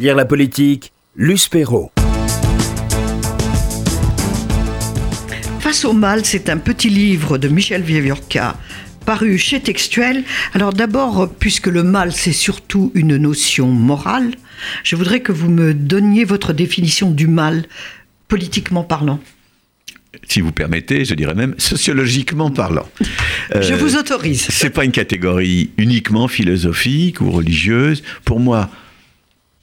Lire la politique, Luce Perrault. Face au mal, c'est un petit livre de Michel Viviorca paru chez Textuel. Alors d'abord, puisque le mal, c'est surtout une notion morale, je voudrais que vous me donniez votre définition du mal, politiquement parlant. Si vous permettez, je dirais même sociologiquement parlant. je vous autorise. C'est pas une catégorie uniquement philosophique ou religieuse. Pour moi,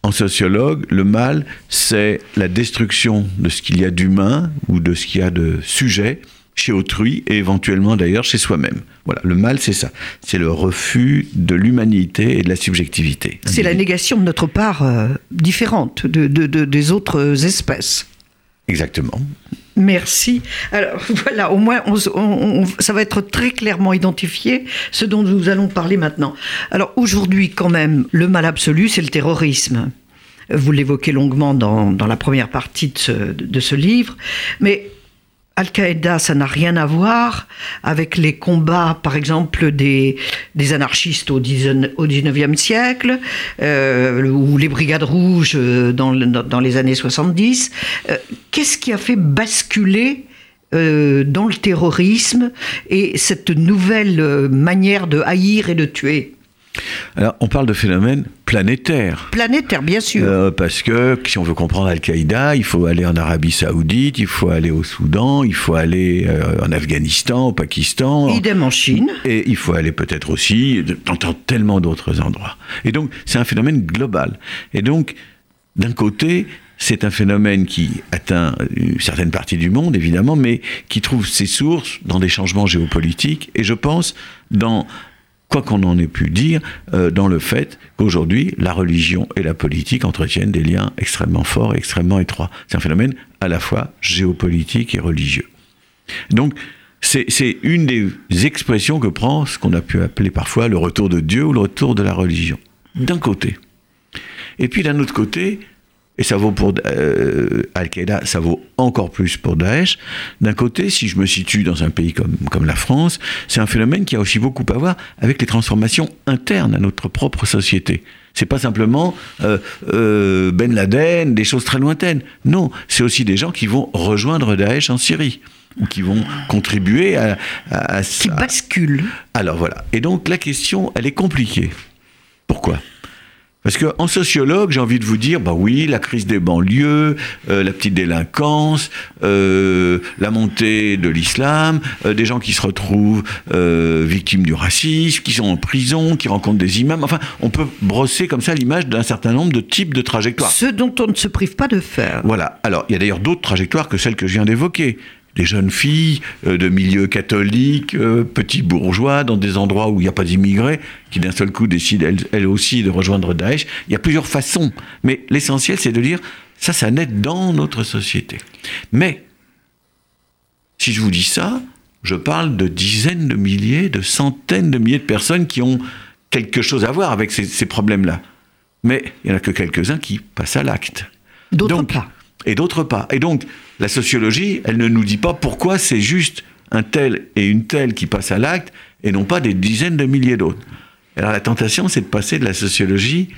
en sociologue, le mal, c'est la destruction de ce qu'il y a d'humain ou de ce qu'il y a de sujet chez autrui et éventuellement d'ailleurs chez soi-même. Voilà, le mal, c'est ça. C'est le refus de l'humanité et de la subjectivité. C'est la négation de notre part euh, différente de, des autres espèces. Exactement. Merci. Alors voilà, au moins, ça va être très clairement identifié, ce dont nous allons parler maintenant. Alors aujourd'hui, quand même, le mal absolu, c'est le terrorisme. Vous l'évoquez longuement dans, la première partie de ce, de ce livre, mais Al-Qaïda, ça n'a rien à voir avec les combats, par exemple, des, des anarchistes au, 19e siècle, euh, ou les brigades rouges euh, dans, dans les années 70. Euh, qu'est-ce qui a fait basculer dans le terrorisme et cette nouvelle manière de haïr et de tuer? Alors, on parle de phénomènes planétaires. Planétaires, bien sûr. Euh, parce que si on veut comprendre Al-Qaïda, il faut aller en Arabie Saoudite, il faut aller au Soudan, il faut aller euh, en Afghanistan, au Pakistan. Idem en Chine. Et il faut aller peut-être aussi dans tellement d'autres endroits. Et donc, c'est un phénomène global. Et donc, d'un côté, c'est un phénomène qui atteint une certaine partie du monde, évidemment, mais qui trouve ses sources dans des changements géopolitiques, et je pense dans quoi qu'on en ait pu dire, euh, dans le fait qu'aujourd'hui, la religion et la politique entretiennent des liens extrêmement forts et extrêmement étroits. C'est un phénomène à la fois géopolitique et religieux. Donc, c'est une des expressions que prend ce qu'on a pu appeler parfois le retour de Dieu ou le retour de la religion. D'un côté. Et puis d'un autre côté, et ça vaut pour euh, Al-Qaïda, ça vaut encore plus pour Daesh. D'un côté, si je me situe dans un pays comme, comme la France, c'est un phénomène qui a aussi beaucoup à voir avec les transformations internes à notre propre société. C'est pas simplement euh, euh, Ben Laden, des choses très lointaines. Non, c'est aussi des gens qui vont rejoindre Daesh en Syrie ou qui vont contribuer à, à, à Qui basculent. Alors voilà. Et donc la question, elle est compliquée. Pourquoi? Parce qu'en sociologue, j'ai envie de vous dire, bah oui, la crise des banlieues, euh, la petite délinquance, euh, la montée de l'islam, euh, des gens qui se retrouvent victimes du racisme, qui sont en prison, qui rencontrent des imams. Enfin, on peut brosser comme ça l'image d'un certain nombre de types de trajectoires. Ce dont on ne se prive pas de faire. Voilà. Alors, il y a d'ailleurs d'autres trajectoires que celles que je viens d'évoquer des jeunes filles euh, de milieux catholiques, euh, petits bourgeois, dans des endroits où il n'y a pas d'immigrés, qui d'un seul coup décident elles, aussi de rejoindre Daesh. Il y a plusieurs façons. Mais l'essentiel, c'est de dire, ça, ça naît dans notre société. Mais, si je vous dis ça, je parle de dizaines de milliers, de centaines de milliers de personnes qui ont quelque chose à voir avec ces, ces problèmes-là. Mais il n'y en a que quelques-uns qui passent à l'acte. D'autres pas et d'autres pas. Et donc, la sociologie, elle ne nous dit pas pourquoi c'est juste un tel et une telle qui passent à l'acte et non pas des dizaines de milliers d'autres. Alors la tentation, c'est de passer de la sociologie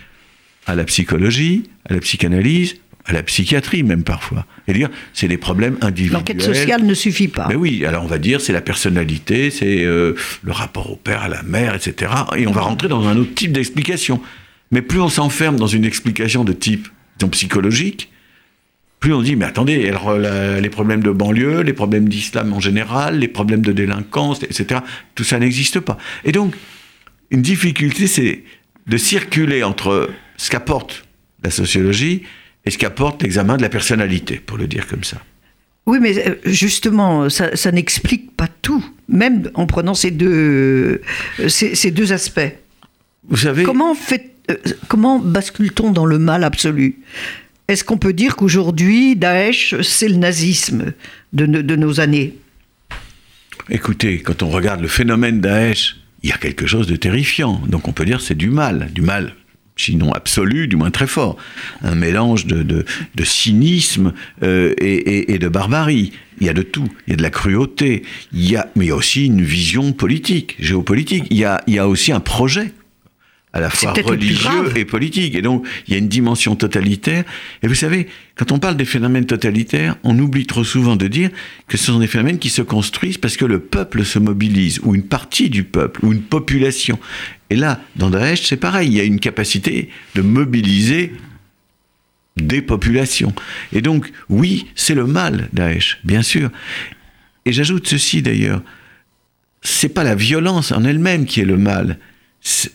à la psychologie, à la psychanalyse, à la psychiatrie même parfois. Et dire, c'est des problèmes individuels. L'enquête sociale ne suffit pas. Mais oui, alors on va dire, c'est la personnalité, c'est euh, le rapport au père, à la mère, etc. Et on va rentrer dans un autre type d'explication. Mais plus on s'enferme dans une explication de type disons, psychologique, plus on dit, mais attendez, alors, les problèmes de banlieue, les problèmes d'islam en général, les problèmes de délinquance, etc., tout ça n'existe pas. Et donc, une difficulté, c'est de circuler entre ce qu'apporte la sociologie et ce qu'apporte l'examen de la personnalité, pour le dire comme ça. Oui, mais euh, justement, ça, n'explique pas tout, même en prenant ces deux, euh, ces, deux aspects. Vous savez. Comment, fait, euh, comment bascule-t-on dans le mal absolu? Est-ce qu'on peut dire qu'aujourd'hui, Daesh, c'est le nazisme de, nos années? Écoutez, quand on regarde le phénomène Daesh, il y a quelque chose de terrifiant. Donc on peut dire c'est du mal, du mal sinon absolu, du moins très fort. Un mélange de, cynisme euh, et, de barbarie. Il y a de tout. Il y a de la cruauté. Il y a, mais il y a aussi une vision politique, géopolitique. Il y a, il y a aussi un projet à la fois religieux et politique. Et donc, il y a une dimension totalitaire. Et vous savez, quand on parle des phénomènes totalitaires, on oublie trop souvent de dire que ce sont des phénomènes qui se construisent parce que le peuple se mobilise, ou une partie du peuple, ou une population. Et là, dans Daesh, c'est pareil, il y a une capacité de mobiliser des populations. Et donc, oui, c'est le mal, Daesh, bien sûr. Et j'ajoute ceci d'ailleurs, c'est pas la violence en elle-même qui est le mal,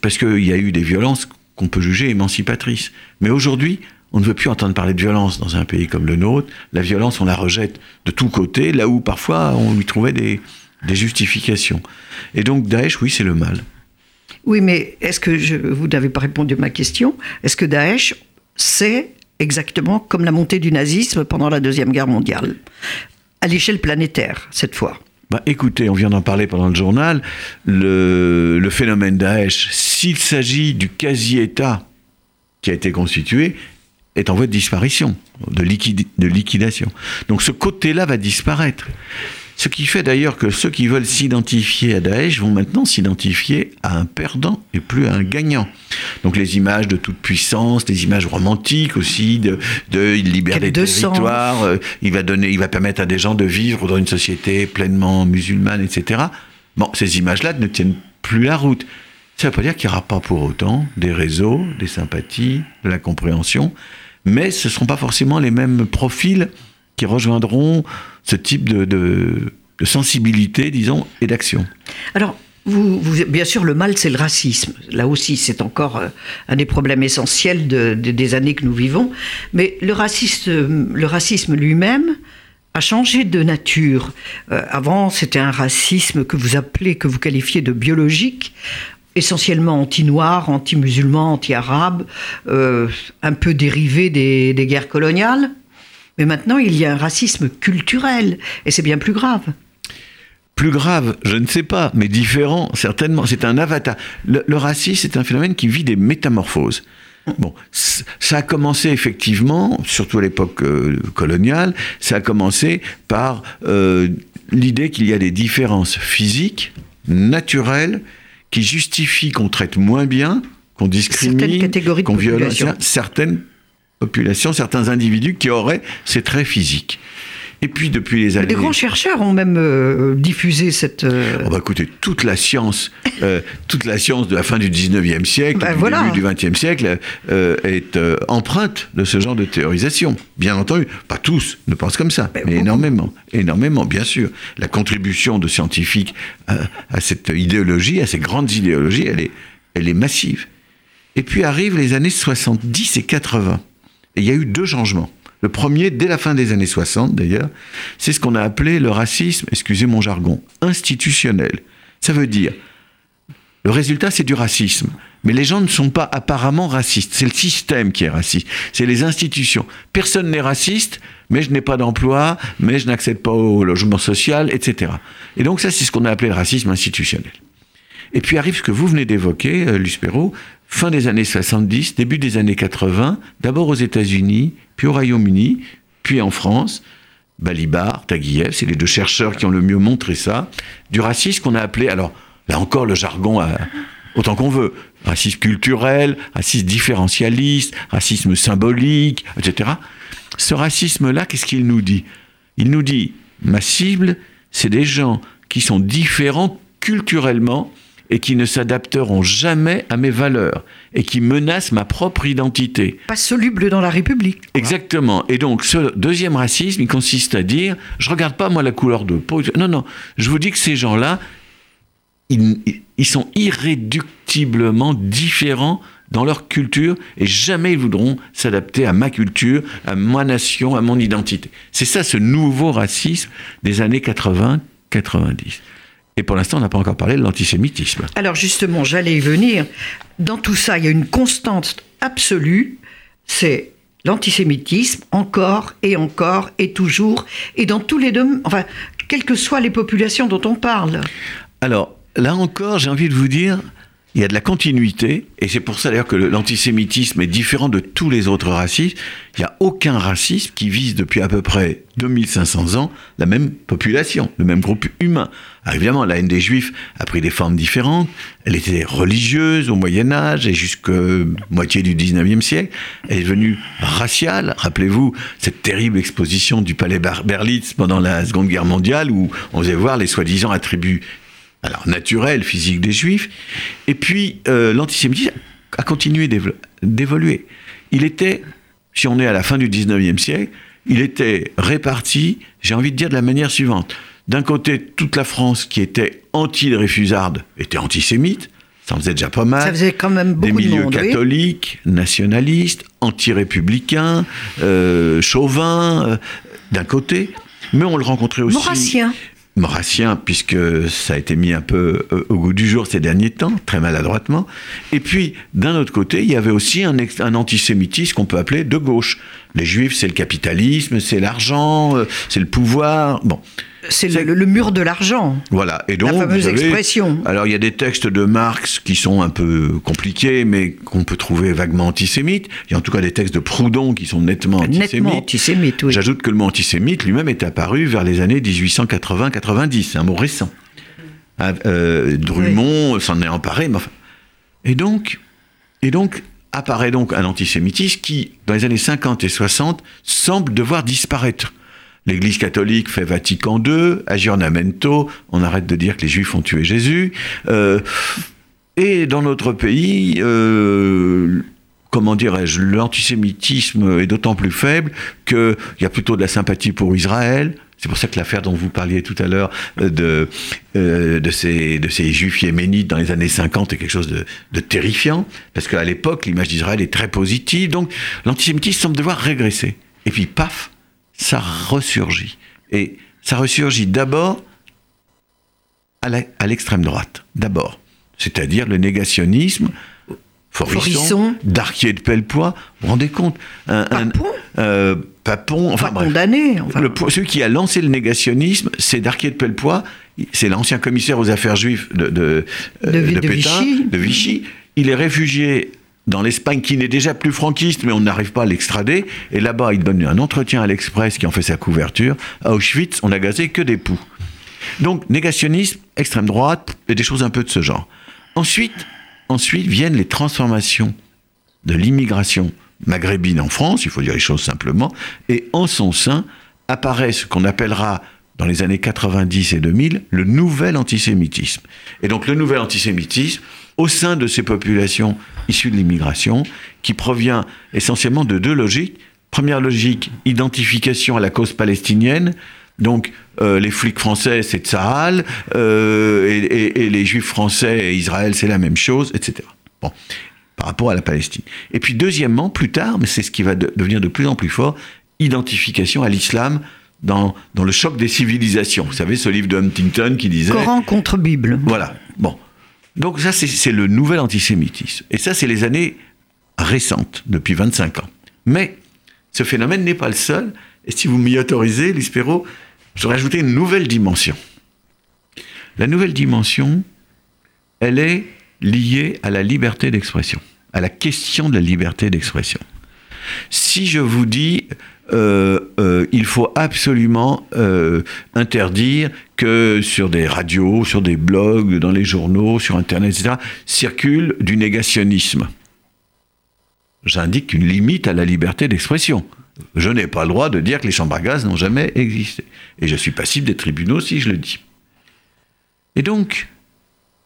parce qu'il y a eu des violences qu'on peut juger émancipatrices. Mais aujourd'hui, on ne veut plus entendre parler de violence dans un pays comme le nôtre. La violence, on la rejette de tous côtés, là où parfois on lui trouvait des, justifications. Et donc Daesh, oui, c'est le mal. Oui, mais est-ce que vous n'avez pas répondu à ma question? Est-ce que Daesh, c'est exactement comme la montée du nazisme pendant la Deuxième Guerre mondiale? À l'échelle planétaire, cette fois. Bah, écoutez, on vient d'en parler pendant le journal. Le, phénomène Daesh, s'il s'agit du quasi-État qui a été constitué, est en voie de disparition, de liquidation. Donc ce côté-là va disparaître. Ce qui fait d'ailleurs que ceux qui veulent s'identifier à Daesh vont maintenant s'identifier à un perdant et plus à un gagnant. Donc les images de toute puissance, des images romantiques aussi, de, de il libère des territoires, euh, il va donner, il va permettre à des gens de vivre dans une société pleinement musulmane, etc. Bon, ces images-là ne tiennent plus la route. Ça ne veut pas dire qu'il n'y aura pas pour autant des réseaux, des sympathies, de la compréhension, mais ce ne seront pas forcément les mêmes profils qui rejoindront ce type de, sensibilité, disons, et d'action. Alors, vous, bien sûr, le mal, c'est le racisme. Là aussi, c'est encore euh, un des problèmes essentiels de- de- des années que nous vivons. Mais le racisme, le racisme lui-même a changé de nature. Euh, avant, c'était un racisme que vous appelez, que vous qualifiez de biologique, essentiellement anti-noir, anti-musulman, anti-arabe, euh, un peu dérivé des guerres coloniales. Mais maintenant, il y a un racisme culturel, et c'est bien plus grave. Plus grave, je ne sais pas, mais différent, certainement. C'est un avatar. Le, le racisme, c'est un phénomène qui vit des métamorphoses. Bon, ça a commencé effectivement, surtout à l'époque euh, coloniale, ça a commencé par euh, l'idée qu'il y a des différences physiques, naturelles, qui justifient qu'on traite moins bien, qu'on discrimine, qu'on population. certaines populations, certains individus qui auraient ces traits physiques. Et puis depuis les années... Des grands chercheurs ont même euh, diffusé cette. euh, Oh bah écoutez, toute la science, euh, toute la science de la fin du 19e siècle, Bah du voilà. début du 20e siècle, euh, est empreinte de ce genre de théorisation. Bien entendu, pas tous ne pensent comme ça, Mais mais beaucoup. énormément, énormément, bien sûr. La contribution de scientifiques à, à cette idéologie, à ces grandes idéologies, elle est, elle est massive. Et puis arrivent les années 70 et 80. Et il y a eu deux changements. Le premier, dès la fin des années 60 d'ailleurs, c'est ce qu'on a appelé le racisme, excusez mon jargon, institutionnel. Ça veut dire, le résultat c'est du racisme. Mais les gens ne sont pas apparemment racistes. C'est le système qui est raciste. C'est les institutions. Personne n'est raciste, mais je n'ai pas d'emploi, mais je n'accède pas au logement social, etc. Et donc ça, c'est ce qu'on a appelé le racisme institutionnel. Et puis arrive ce que vous venez d'évoquer, euh, Luce Perrault, fin des années 70, début des années 80, d'abord aux États-Unis, puis au Royaume-Uni, puis en France. Balibar, Taguieff, c'est les deux chercheurs qui ont le mieux montré ça, du racisme qu'on a appelé, alors là encore le jargon a- autant qu'on veut, racisme culturel, racisme différentialiste, racisme symbolique, etc. Ce racisme-là, qu'est-ce qu'il nous dit? Il nous dit, ma cible, c'est des gens qui sont différents culturellement et qui ne s'adapteront jamais à mes valeurs et qui menacent ma propre identité. pas soluble dans la République. Exactement. Et donc, ce deuxième racisme, il consiste à dire, je regarde pas moi la couleur de peau. Non, non. Je vous dis que ces gens-là, ils, ils sont irréductiblement différents dans leur culture et jamais ils voudront s'adapter à ma culture, à ma nation, à mon identité. C'est ça ce nouveau racisme des années 80-90. Et pour l'instant, on n'a pas encore parlé de l'antisémitisme. Alors justement, j'allais y venir. Dans tout ça, il y a une constante absolue, c'est l'antisémitisme, encore et encore et toujours, et dans tous les domaines, enfin, quelles que soient les populations dont on parle. Alors, là encore, j'ai envie de vous dire, il y a de la continuité, et c'est pour ça d'ailleurs que l'antisémitisme est différent de tous les autres racismes. Il n'y a aucun racisme qui vise depuis à peu près 2500 ans la même population, le même groupe humain. Alors évidemment, la haine des juifs a pris des formes différentes. Elle était religieuse au Moyen Âge et jusqu'à moitié du 19e siècle. Elle est devenue raciale. Rappelez-vous cette terrible exposition du palais Berlitz pendant la Seconde Guerre mondiale où on faisait voir les soi-disant attributs alors naturel, physique des juifs, et puis euh, l'antisémitisme a continué d'évoluer. Il était, si on est à la fin du 19e siècle, il était réparti, j'ai envie de dire de la manière suivante. D'un côté, toute la France qui était anti-réfusarde était antisémite, ça en faisait déjà pas mal. Ça faisait quand même beaucoup Des milieux de monde, catholiques, nationalistes, anti-républicains, euh, chauvins, euh, d'un côté. Mais on le rencontrait aussi. Maurassien maurassien, puisque ça a été mis un peu euh, au goût du jour ces derniers temps, très maladroitement. Et puis, d'un autre côté, il y avait aussi un, un antisémitisme qu'on peut appeler de gauche. Les juifs, c'est le capitalisme, c'est l'argent, euh, c'est le pouvoir. Bon. C'est le, mur de l'argent. Voilà. Et donc, la fameuse expression. Alors, il y a des textes de Marx qui sont un peu compliqués, mais qu'on peut trouver vaguement antisémites. Il y a en tout cas des textes de Proudhon qui sont nettement antisémites. Nettement antisémites, oui. J'ajoute que le mot antisémite lui-même est apparu vers les années 1880-90. C'est un mot récent. Ah, euh, Drummond s'en est emparé. Mais enfin. Et donc, et donc, apparaît donc un antisémitisme qui, dans les années 50 et 60, semble devoir disparaître. L'Église catholique fait Vatican II, aggiornamento, on arrête de dire que les Juifs ont tué Jésus. Euh, et dans notre pays, euh, comment dirais-je, l'antisémitisme est d'autant plus faible qu'il y a plutôt de la sympathie pour Israël. C'est pour ça que l'affaire dont vous parliez tout à l'heure euh, de, de, ces, de ces juifs yéménites dans les années 50 est quelque chose de, de terrifiant, parce qu'à l'époque, l'image d'Israël est très positive, donc l'antisémitisme semble devoir régresser. Et puis, paf, ça ressurgit. Et ça ressurgit d'abord à l'extrême droite, d'abord. C'est-à-dire le négationnisme, Forisson, Darquier de Pellepoix, vous vous rendez compte un, Papon, euh, Papon enfin condamné. Le, celui qui a lancé le négationnisme, c'est Darquier de Pellepoix, c'est l'ancien commissaire aux affaires juives de, de, de, euh, Vichy. de Vichy. Il est réfugié dans l'Espagne qui n'est déjà plus franquiste, mais on n'arrive pas à l'extrader. Et là-bas, il donne un entretien à l'Express qui en fait sa couverture. À Auschwitz, on n'a gazé que des poux. Donc, négationnisme, extrême droite, et des choses un peu de ce genre. Ensuite, ensuite viennent les transformations de l'immigration maghrébine en France, il faut dire les choses simplement, et en son sein apparaît ce qu'on appellera dans les années 90 et 2000 le nouvel antisémitisme. Et donc le nouvel antisémitisme, au sein de ces populations issues de l'immigration, qui provient essentiellement de deux logiques. Première logique, identification à la cause palestinienne, donc euh, les flics français, c'est Tsahal, euh, et, les juifs français et Israël, c'est la même chose, etc. Bon, par rapport à la Palestine. Et puis deuxièmement, plus tard, mais c'est ce qui va devenir de plus en plus fort, identification à l'islam dans, dans le choc des civilisations. Vous savez, ce livre de Huntington qui disait... Coran contre Bible. Voilà. Bon. Donc ça, c'est le nouvel antisémitisme. Et ça, c'est les années récentes, depuis 25 ans. Mais ce phénomène n'est pas le seul. Et si vous m'y autorisez, Lispero, je voudrais ajouter une nouvelle dimension. La nouvelle dimension, elle est liée à la liberté d'expression, à la question de la liberté d'expression. Si je vous dis euh, euh, il faut absolument euh, interdire que sur des radios, sur des blogs, dans les journaux, sur Internet, etc., circule du négationnisme. J'indique une limite à la liberté d'expression. Je n'ai pas le droit de dire que les chambres à gaz n'ont jamais existé. Et je suis passible des tribunaux si je le dis. Et donc,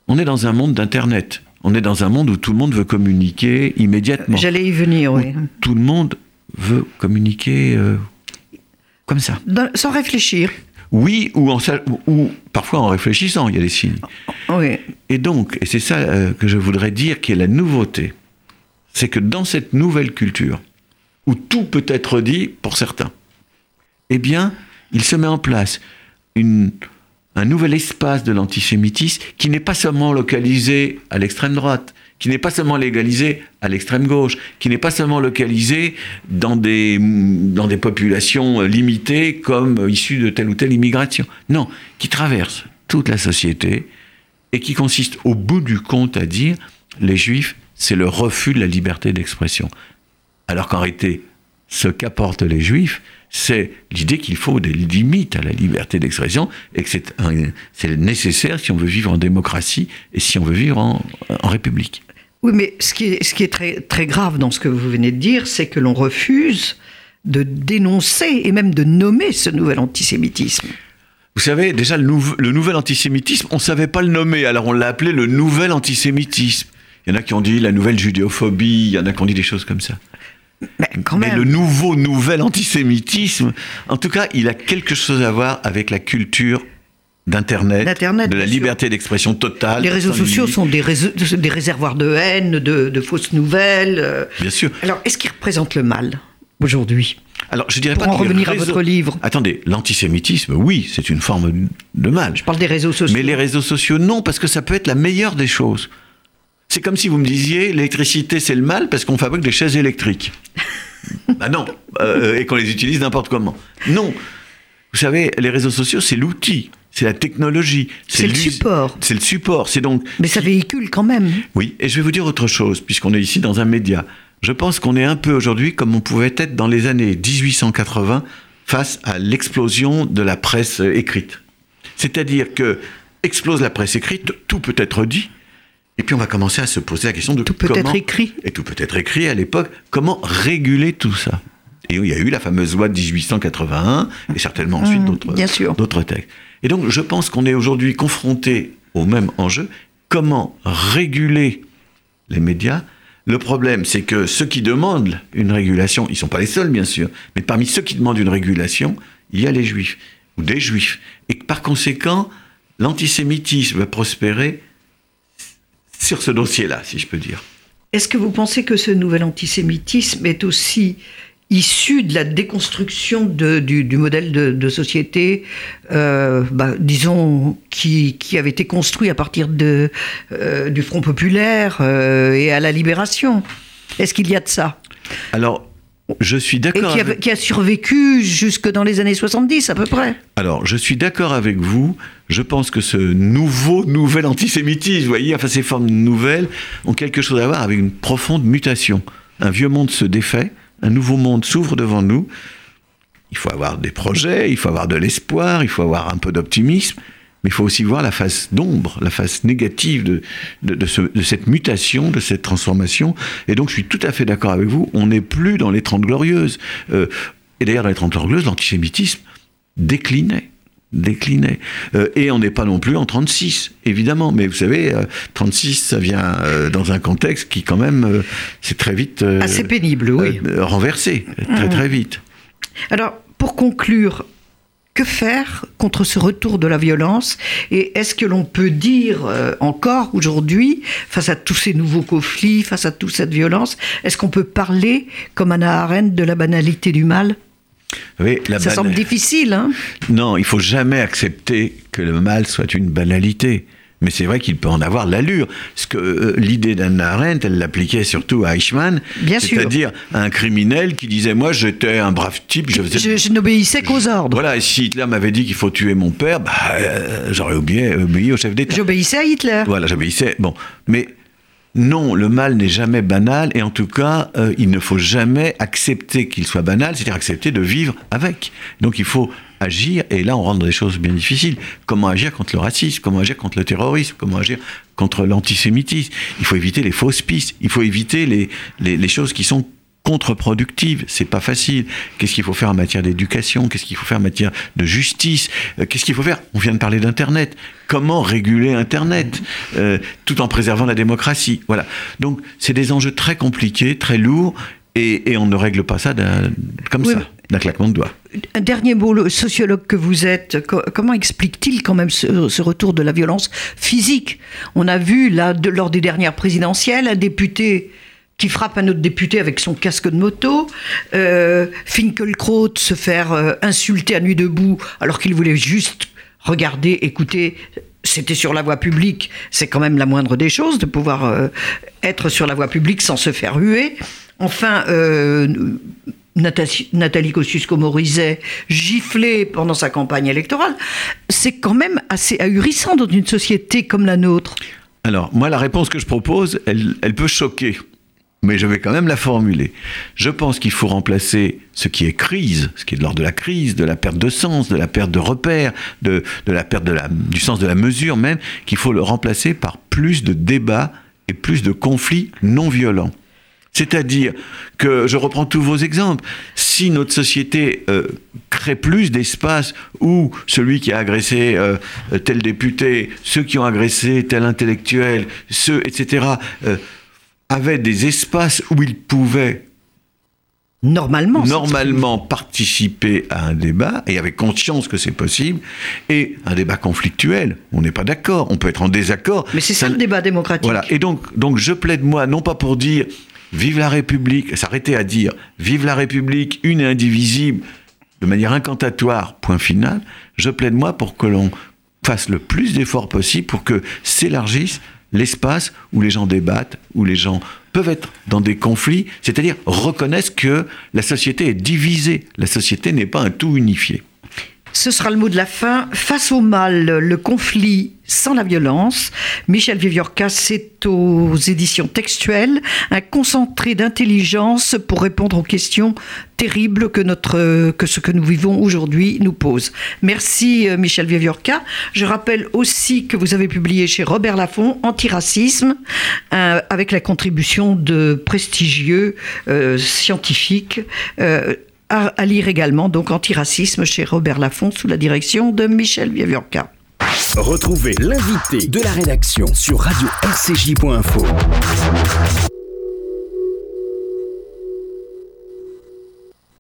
on est dans un monde d'Internet. On est dans un monde où tout le monde veut communiquer immédiatement. J'allais y venir, oui. Tout le monde veut communiquer euh, comme ça. sans réfléchir. Oui, ou, en, ou parfois en réfléchissant, il y a des signes. Oui. Et donc, et c'est ça euh, que je voudrais dire qui est la nouveauté, c'est que dans cette nouvelle culture, où tout peut être dit pour certains, eh bien, il se met en place une, un nouvel espace de l'antisémitisme qui n'est pas seulement localisé à l'extrême droite, qui n'est pas seulement légalisé à l'extrême gauche, qui n'est pas seulement localisé dans des, dans des populations limitées comme issues de telle ou telle immigration. Non, qui traverse toute la société et qui consiste au bout du compte à dire les juifs, c'est le refus de la liberté d'expression. Alors qu'en réalité, ce qu'apportent les juifs, c'est l'idée qu'il faut des limites à la liberté d'expression et que c'est nécessaire si on veut vivre en démocratie et si on veut vivre en, république. Oui, mais ce qui est, ce qui est très, très grave dans ce que vous venez de dire, c'est que l'on refuse de dénoncer et même de nommer ce nouvel antisémitisme. Vous savez, déjà, le, le nouvel antisémitisme, on ne savait pas le nommer, alors on l'a appelé le nouvel antisémitisme. Il y en a qui ont dit la nouvelle judéophobie, il y en a qui ont dit des choses comme ça. Mais, quand même. le nouveau, nouvel antisémitisme, en tout cas, il a quelque chose à voir avec la culture d'Internet, de la liberté d'expression totale. Les réseaux sociaux sont des, des, réservoirs de haine, de, fausses nouvelles. Euh. Bien sûr. Alors, est-ce qu'ils représentent le mal aujourd'hui? Alors, je dirais Pour pas en revenir à votre livre. Attendez, l'antisémitisme, oui, c'est une forme de mal. Je parle des réseaux sociaux. Mais les réseaux sociaux, non, parce que ça peut être la meilleure des choses. C'est comme si vous me disiez l'électricité c'est le mal parce qu'on fabrique des chaises électriques. bah non, euh, et qu'on les utilise n'importe comment. Non. Vous savez, les réseaux sociaux c'est l'outil, c'est la technologie, c'est le support. C'est le support, c'est donc. Mais ça véhicule quand même. Oui, et je vais vous dire autre chose puisqu'on est ici dans un média. Je pense qu'on est un peu aujourd'hui comme on pouvait être dans les années 1880 face à l'explosion de la presse écrite. C'est-à-dire que explose la presse écrite, tout peut être dit, et puis on va commencer à se poser la question de tout peut être écrit. Et tout peut être écrit à l'époque. Comment réguler tout ça? Et il y a eu la fameuse loi de 1881 et certainement ensuite mmh, d'autres textes. Et donc je pense qu'on est aujourd'hui confronté au même enjeu. Comment réguler les médias? Le problème, c'est que ceux qui demandent une régulation, ils ne sont pas les seuls bien sûr, mais parmi ceux qui demandent une régulation, il y a les juifs ou des juifs. Et par conséquent, l'antisémitisme va prospérer sur ce dossier-là, si je peux dire. Est-ce que vous pensez que ce nouvel antisémitisme est aussi issu de la déconstruction du, modèle de, société, euh, bah, disons, qui, avait été construit à partir de, euh, du Front populaire euh, et à la libération? Est-ce qu'il y a de ça? Alors, je suis d'accord. Et qui a, survécu jusque dans les années 70 à peu près. Alors, je suis d'accord avec vous. Je pense que ce nouveau, nouvel antisémitisme, vous voyez, enfin ces formes nouvelles, ont quelque chose à voir avec une profonde mutation. Un vieux monde se défait, un nouveau monde s'ouvre devant nous. Il faut avoir des projets, il faut avoir de l'espoir, il faut avoir un peu d'optimisme. Mais il faut aussi voir la face d'ombre, la face négative de, de, cette mutation, de cette transformation. Et donc je suis tout à fait d'accord avec vous, on n'est plus dans les Trente Glorieuses. Euh, et d'ailleurs, dans les Trente Glorieuses, l'antisémitisme déclinait déclinait. Euh, et on n'est pas non plus en 36, évidemment. Mais vous savez, 36, euh, ça vient dans un contexte qui, quand même, c'est très vite... Assez pénible, oui. renversé, très mmh. très vite. Alors, pour conclure, que faire contre ce retour de la violence Et est-ce que l'on peut dire euh, encore aujourd'hui, face à tous ces nouveaux conflits, face à toute cette violence, est-ce qu'on peut parler, comme Anna Arendt, de la banalité du mal? Ça semble difficile, hein? Non, il faut jamais accepter que le mal soit une banalité. Mais c'est vrai qu'il peut en avoir l'allure. Ce que euh, l'idée d'Anna Arendt, elle l'appliquait surtout à Eichmann, c'est-à-dire un criminel qui disait moi j'étais un brave type, je, je, n'obéissais qu'aux ordres. Voilà, et si Hitler m'avait dit qu'il faut tuer mon père, bah, euh, j'aurais oublié, obéi au chef d'État. J'obéissais à Hitler. Voilà, j'obéissais. Bon, mais non, le mal n'est jamais banal, et en tout cas, euh, il ne faut jamais accepter qu'il soit banal, c'est-à-dire accepter de vivre avec. Donc il faut agir, et là on rentre dans des choses bien difficiles. Comment agir contre le racisme? Comment agir contre le terrorisme? Comment agir contre l'antisémitisme? Il faut éviter les fausses pistes, il faut éviter les, les, choses qui sont contre-productives, c'est pas facile. Qu'est-ce qu'il faut faire en matière d'éducation? Qu'est-ce qu'il faut faire en matière de justice? Euh, Qu'est-ce qu'il faut faire? On vient de parler d'Internet. Comment réguler Internet? Euh, tout en préservant la démocratie Voilà. Donc c'est des enjeux très compliqués, très lourds, et, on ne règle pas ça comme ça, d'un claquement de doigts. Un dernier mot, le sociologue que vous êtes, comment explique-t-il quand même ce, retour de la violence physique? On a vu, là, lors des dernières présidentielles, un député qui frappe un autre député avec son casque de moto, euh, Finkelkraut se faire euh, insulter à nuit debout alors qu'il voulait juste regarder, écouter c'était sur la voie publique, c'est quand même la moindre des choses de pouvoir euh, être sur la voie publique sans se faire huer. Enfin, euh, Nathalie Kosciusko-Morizet giflée pendant sa campagne électorale, c'est quand même assez ahurissant dans une société comme la nôtre. Alors, moi, la réponse que je propose, elle, elle peut choquer mais je vais quand même la formuler. Je pense qu'il faut remplacer ce qui est crise, ce qui est de l'ordre de la crise, de la perte de sens, de la perte de repères, de, la perte du sens de la mesure même, qu'il faut le remplacer par plus de débats et plus de conflits non violents. C'est-à-dire que, je reprends tous vos exemples, si notre société euh, crée plus d'espace où celui qui a agressé euh, tel député, ceux qui ont agressé tel intellectuel, ceux, etc., avaient des espaces où ils pouvaient normalement, normalement participer à un débat et avec conscience que c'est possible et un débat conflictuel. On n'est pas d'accord, on peut être en désaccord. Mais c'est ça, le débat démocratique. Voilà. Et donc, donc je plaide moi non pas pour dire vive la République, s'arrêter à dire vive la République, une et indivisible, de manière incantatoire, point final. Je plaide moi pour que l'on fasse le plus d'efforts possible pour que s'élargisse l'espace où les gens débattent, où les gens peuvent être dans des conflits, c'est-à-dire reconnaissent que la société est divisée, la société n'est pas un tout unifié. Ce sera le mot de la fin. Face au mal, le conflit sans la violence. Michel Viviorca, c'est aux éditions textuelles, un concentré d'intelligence pour répondre aux questions terribles que, notre, que ce que nous vivons aujourd'hui nous pose. Merci euh, Michel Viviorca. Je rappelle aussi que vous avez publié chez Robert Laffont Antiracisme, euh, avec la contribution de prestigieux euh, scientifiques à, lire également, donc Antiracisme chez Robert Laffont sous la direction de Michel Viviorca. Retrouvez l'invité de la rédaction sur radio-rcj.info.